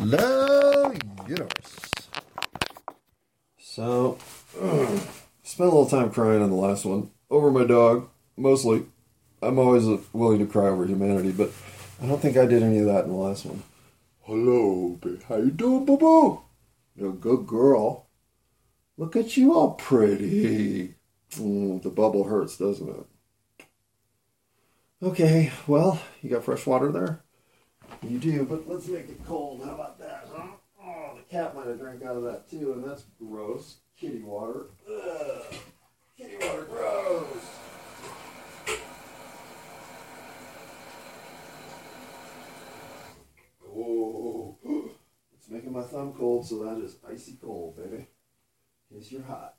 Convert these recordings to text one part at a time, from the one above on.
Hello, universe. So, spent a little time crying on the last one over my dog. Mostly, I'm always willing to cry over humanity, but I don't think I did any of that in the last one. Hello, babe. How you doing, boo boo? You're a good girl. Look at you, all pretty. Mm, the bubble hurts, doesn't it? Okay, well, you got fresh water there? You do, but let's make it cold. How about that, huh? Oh, the cat might have drank out of that too, and that's gross. Kitty water. Ugh. Kitty water, gross. Oh, it's making my thumb cold, so that is icy cold, baby. In case you're hot.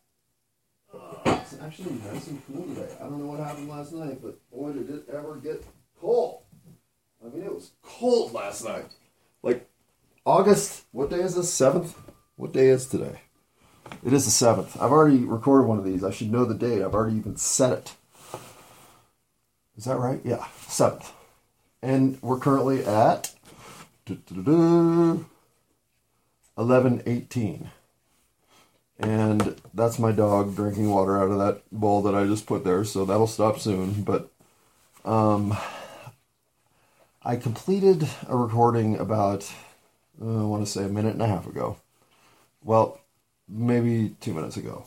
It's actually nice and cool today. I don't know what happened last night, but boy, did it ever get cold. I mean, it was cold last night. Like August, what day is this? Seventh? What day is today? It is the seventh. I've already recorded one of these. I should know the date. I've already even set it. Is that right? Yeah, seventh. And we're currently at eleven eighteen. And that's my dog drinking water out of that bowl that I just put there, so that'll stop soon. But um, I completed a recording about, uh, I want to say, a minute and a half ago. Well, maybe two minutes ago.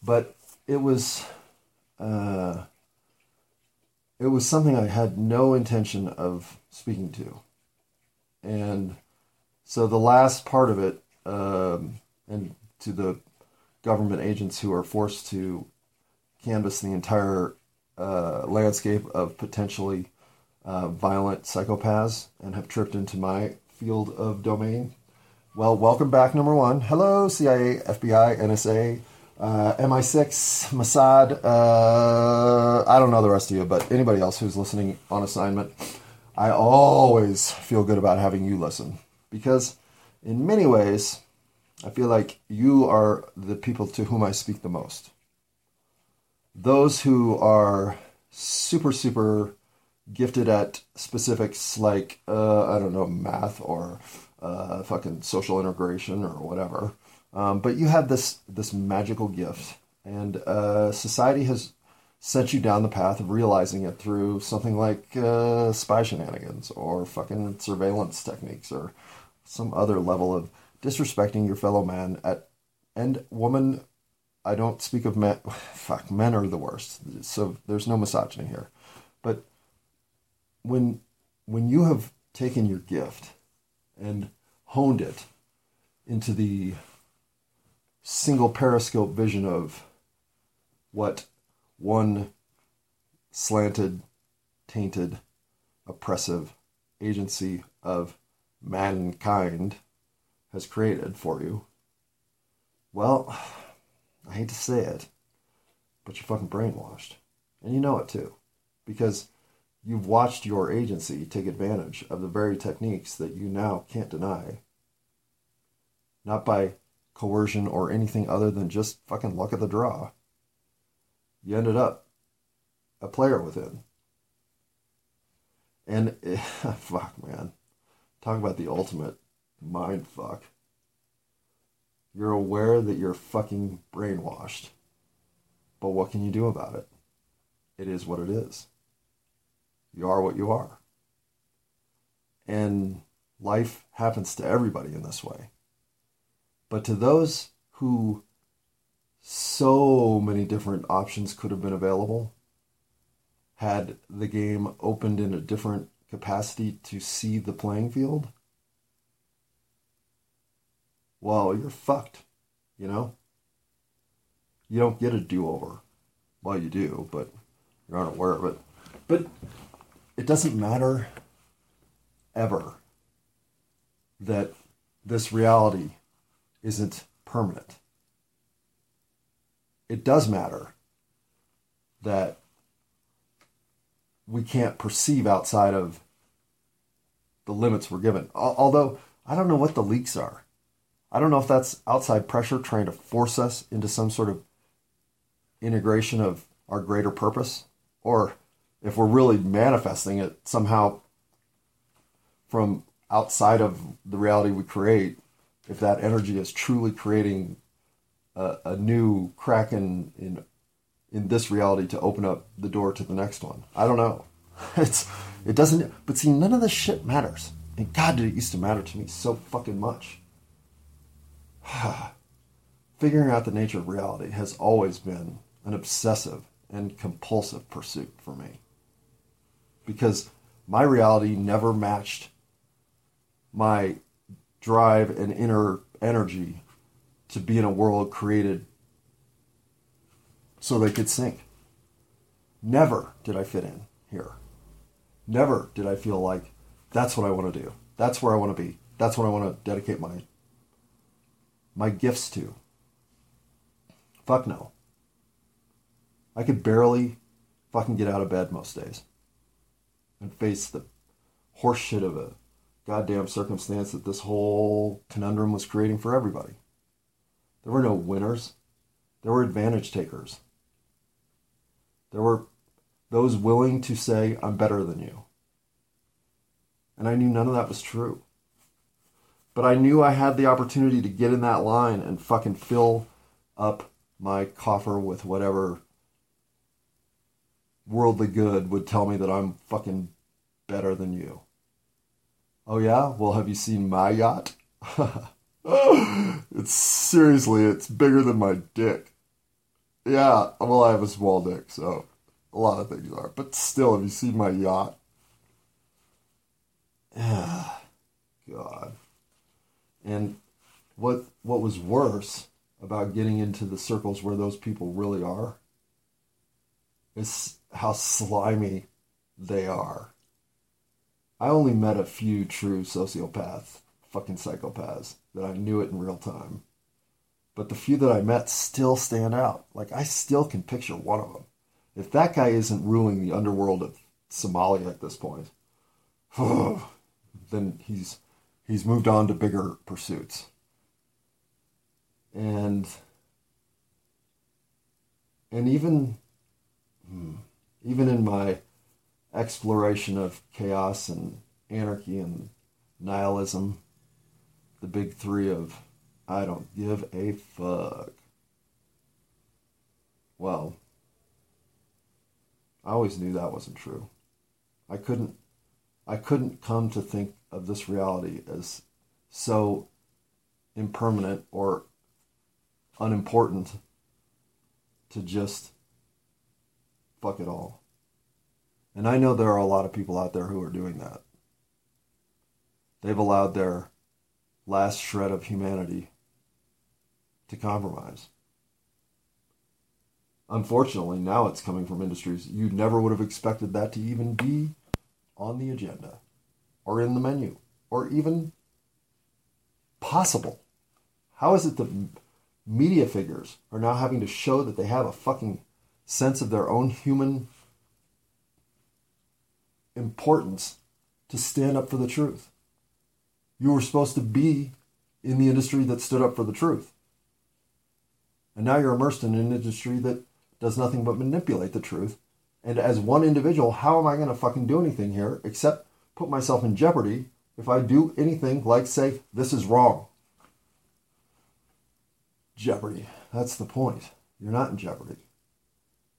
But it was, uh, it was something I had no intention of speaking to. And so the last part of it, um, and to the government agents who are forced to canvass the entire uh, landscape of potentially uh, violent psychopaths and have tripped into my field of domain. Well, welcome back, number one. Hello, CIA, FBI, NSA, uh, MI6, Mossad. Uh, I don't know the rest of you, but anybody else who's listening on assignment, I always feel good about having you listen because, in many ways, I feel like you are the people to whom I speak the most. Those who are super, super gifted at specifics like uh, I don't know math or uh, fucking social integration or whatever. Um, but you have this this magical gift, and uh, society has sent you down the path of realizing it through something like uh, spy shenanigans or fucking surveillance techniques or some other level of disrespecting your fellow man at and woman. I don't speak of men. Fuck, men are the worst. So there's no misogyny here, but when when you have taken your gift and honed it into the single periscope vision of what one slanted, tainted, oppressive agency of mankind has created for you. Well, I hate to say it, but you're fucking brainwashed. And you know it too. Because You've watched your agency take advantage of the very techniques that you now can't deny. Not by coercion or anything other than just fucking luck of the draw. You ended up a player within. And fuck, man. Talk about the ultimate mind fuck. You're aware that you're fucking brainwashed. But what can you do about it? It is what it is. You are what you are. And life happens to everybody in this way. But to those who so many different options could have been available, had the game opened in a different capacity to see the playing field, well, you're fucked, you know? You don't get a do over. Well, you do, but you're unaware of it. But it doesn't matter ever that this reality isn't permanent. It does matter that we can't perceive outside of the limits we're given. Although I don't know what the leaks are. I don't know if that's outside pressure trying to force us into some sort of integration of our greater purpose or if we're really manifesting it somehow from outside of the reality we create, if that energy is truly creating a, a new crack in, in in this reality to open up the door to the next one. I don't know. It's it doesn't but see none of this shit matters. And God did it used to matter to me so fucking much. Figuring out the nature of reality has always been an obsessive and compulsive pursuit for me. Because my reality never matched my drive and inner energy to be in a world created so they could sink. Never did I fit in here. Never did I feel like that's what I want to do. That's where I want to be. That's what I want to dedicate my my gifts to. Fuck no. I could barely fucking get out of bed most days and face the horseshit of a goddamn circumstance that this whole conundrum was creating for everybody. There were no winners. There were advantage takers. There were those willing to say, I'm better than you. And I knew none of that was true. But I knew I had the opportunity to get in that line and fucking fill up my coffer with whatever worldly good would tell me that I'm fucking better than you. Oh yeah? Well, have you seen my yacht? it's seriously, it's bigger than my dick. Yeah, well, I have a small dick, so a lot of things are. But still, have you seen my yacht? God. And what what was worse about getting into the circles where those people really are is how slimy they are. I only met a few true sociopaths, fucking psychopaths, that I knew it in real time. But the few that I met still stand out. Like, I still can picture one of them. If that guy isn't ruling the underworld of Somalia at this point, then he's he's moved on to bigger pursuits. And and even hmm, even in my exploration of chaos and anarchy and nihilism, the big three of I don't give a fuck. Well, I always knew that wasn't true. I couldn't I couldn't come to think of this reality as so impermanent or unimportant to just fuck it all. And I know there are a lot of people out there who are doing that. They've allowed their last shred of humanity to compromise. Unfortunately, now it's coming from industries you never would have expected that to even be on the agenda or in the menu or even possible. How is it that media figures are now having to show that they have a fucking sense of their own human importance to stand up for the truth? You were supposed to be in the industry that stood up for the truth. And now you're immersed in an industry that does nothing but manipulate the truth. And as one individual, how am I going to fucking do anything here except put myself in jeopardy if I do anything like say, this is wrong? Jeopardy. That's the point. You're not in jeopardy.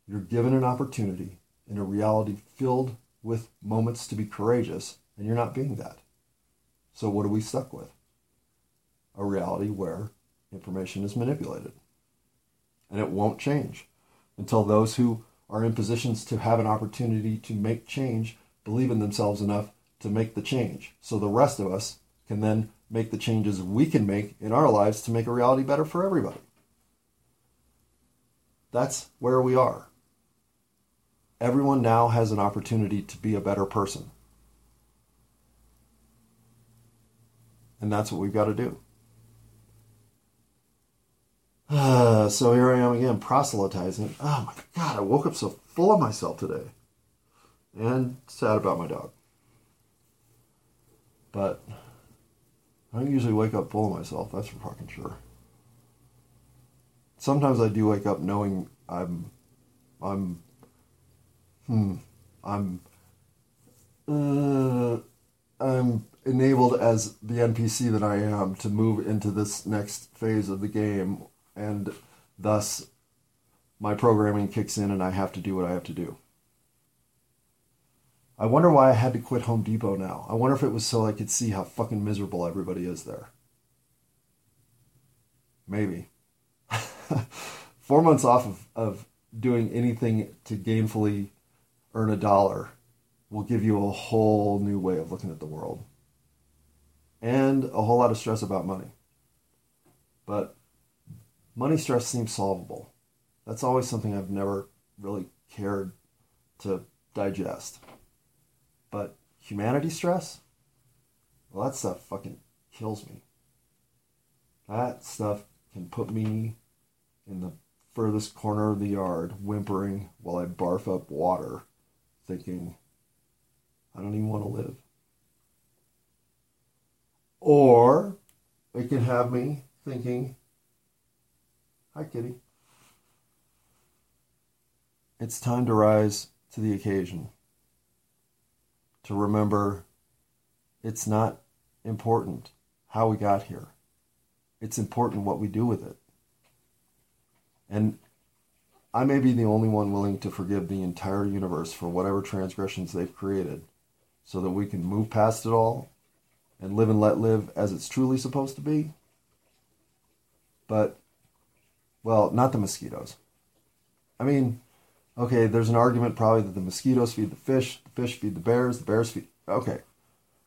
You're given an opportunity in a reality filled with moments to be courageous, and you're not being that. So, what are we stuck with? A reality where information is manipulated and it won't change until those who are in positions to have an opportunity to make change believe in themselves enough to make the change. So the rest of us can then make the changes we can make in our lives to make a reality better for everybody. That's where we are. Everyone now has an opportunity to be a better person. And that's what we've got to do. Uh, so here I am again, proselytizing. Oh my god, I woke up so full of myself today. And sad about my dog. But I don't usually wake up full of myself, that's for fucking sure. Sometimes I do wake up knowing I'm I'm hmm I'm uh I'm enabled as the NPC that I am to move into this next phase of the game, and thus my programming kicks in and I have to do what I have to do. I wonder why I had to quit Home Depot now. I wonder if it was so I could see how fucking miserable everybody is there. Maybe. Four months off of, of doing anything to gainfully earn a dollar will give you a whole new way of looking at the world. And a whole lot of stress about money. But money stress seems solvable. That's always something I've never really cared to digest. But humanity stress? Well, that stuff fucking kills me. That stuff can put me in the furthest corner of the yard, whimpering while I barf up water, thinking, I don't even want to live. Or it can have me thinking, Hi, kitty. It's time to rise to the occasion. To remember it's not important how we got here, it's important what we do with it. And I may be the only one willing to forgive the entire universe for whatever transgressions they've created so that we can move past it all and live and let live as it's truly supposed to be. But, well, not the mosquitoes. I mean, okay, there's an argument probably that the mosquitoes feed the fish, the fish feed the bears, the bears feed. Okay,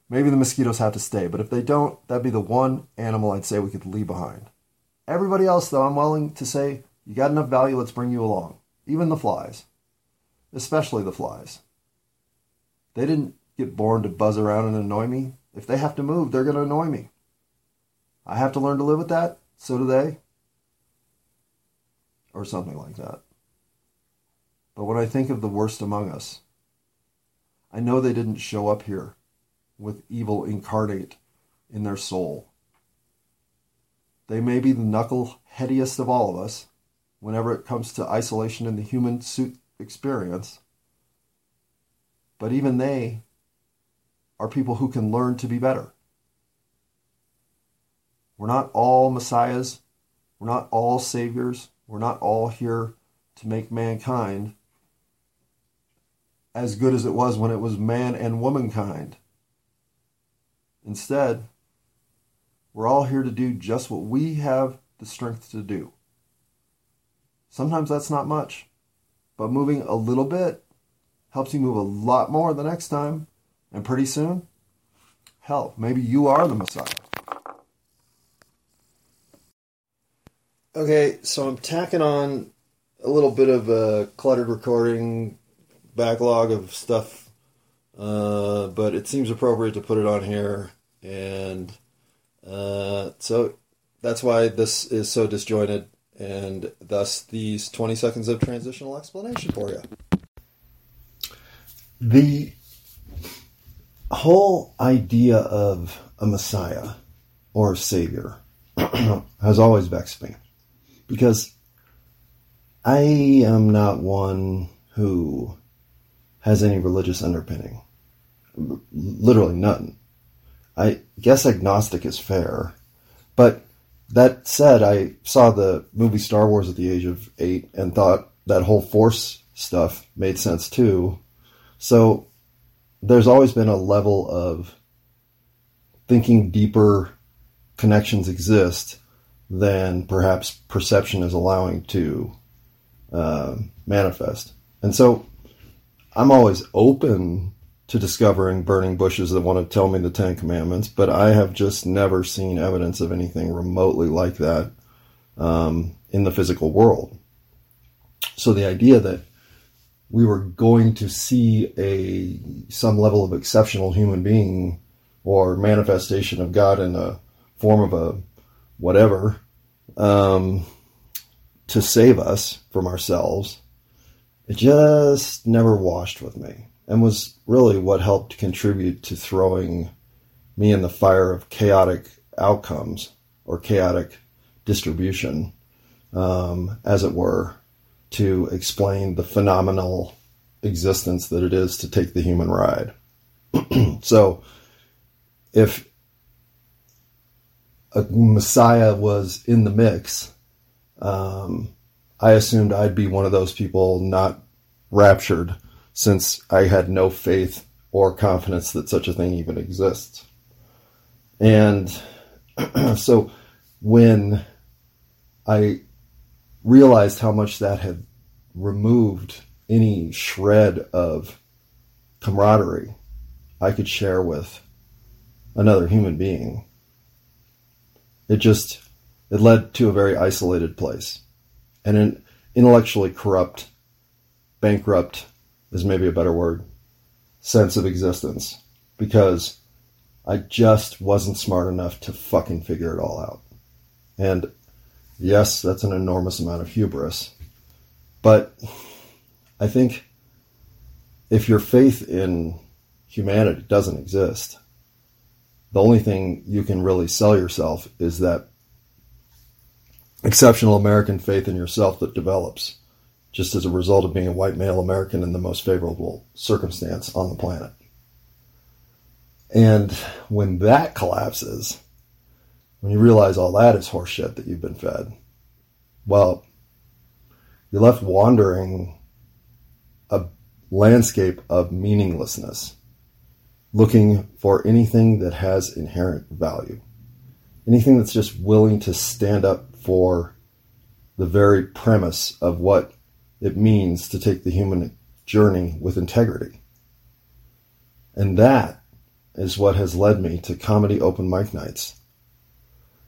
maybe the mosquitoes have to stay, but if they don't, that'd be the one animal I'd say we could leave behind. Everybody else, though, I'm willing to say you got enough value, let's bring you along. Even the flies, especially the flies. They didn't get born to buzz around and annoy me. If they have to move, they're going to annoy me. I have to learn to live with that. So do they. Or something like that. But when I think of the worst among us, I know they didn't show up here with evil incarnate in their soul. They may be the knuckleheadiest of all of us, whenever it comes to isolation in the human suit experience. But even they are people who can learn to be better. We're not all messiahs. We're not all saviors. We're not all here to make mankind as good as it was when it was man and womankind. Instead, we're all here to do just what we have the strength to do. Sometimes that's not much, but moving a little bit helps you move a lot more the next time. And pretty soon, hell, maybe you are the Messiah. Okay, so I'm tacking on a little bit of a cluttered recording backlog of stuff, uh, but it seems appropriate to put it on here. And uh, so that's why this is so disjointed and thus these 20 seconds of transitional explanation for you. The whole idea of a Messiah or a Savior has always vexed me because I am not one who has any religious underpinning. Literally none. I guess agnostic is fair, but that said, I saw the movie Star Wars at the age of eight and thought that whole Force stuff made sense too. So there's always been a level of thinking deeper connections exist than perhaps perception is allowing to uh, manifest. And so I'm always open to discovering burning bushes that want to tell me the Ten Commandments, but I have just never seen evidence of anything remotely like that um, in the physical world. So the idea that we were going to see a some level of exceptional human being or manifestation of God in a form of a whatever um, to save us from ourselves, it just never washed with me and was really what helped contribute to throwing me in the fire of chaotic outcomes or chaotic distribution, um, as it were, to explain the phenomenal existence that it is to take the human ride. so, if a Messiah was in the mix, um, I assumed I'd be one of those people not raptured since I had no faith or confidence that such a thing even exists. And so when I realized how much that had removed any shred of camaraderie I could share with another human being, it just it led to a very isolated place and an intellectually corrupt, bankrupt is maybe a better word, sense of existence because I just wasn't smart enough to fucking figure it all out. And yes, that's an enormous amount of hubris. But I think if your faith in humanity doesn't exist, the only thing you can really sell yourself is that exceptional American faith in yourself that develops just as a result of being a white male American in the most favorable circumstance on the planet. And when that collapses, when you realize all that is horseshit that you've been fed, well, you're left wandering a landscape of meaninglessness, looking for anything that has inherent value, anything that's just willing to stand up for the very premise of what it means to take the human journey with integrity. And that is what has led me to comedy open mic nights.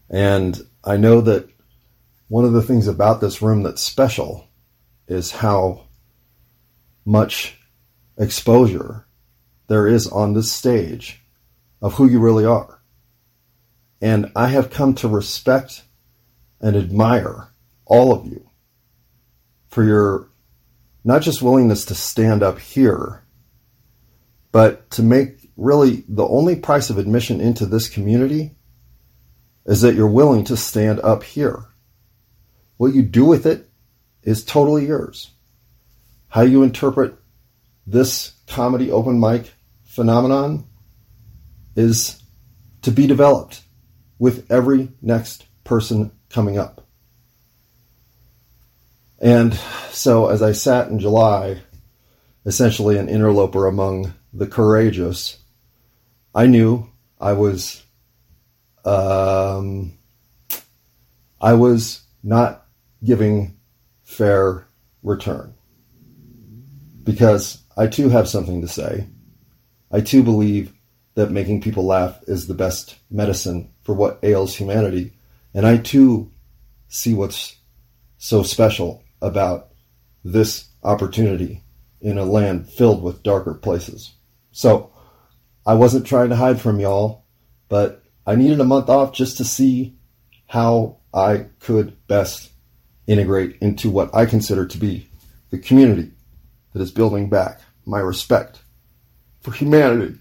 And I know that one of the things about this room that's special is how much exposure there is on this stage of who you really are. And I have come to respect and admire all of you for your not just willingness to stand up here, but to make really the only price of admission into this community is that you're willing to stand up here. What you do with it is totally yours. How you interpret this comedy open mic phenomenon is to be developed with every next person coming up. And so as I sat in July, essentially an interloper among the courageous, I knew I was um, I was not giving fair return because I too have something to say. I too believe that making people laugh is the best medicine for what ails humanity. And I too see what's so special about this opportunity in a land filled with darker places. So I wasn't trying to hide from y'all, but I needed a month off just to see how I could best integrate into what I consider to be the community that is building back my respect for humanity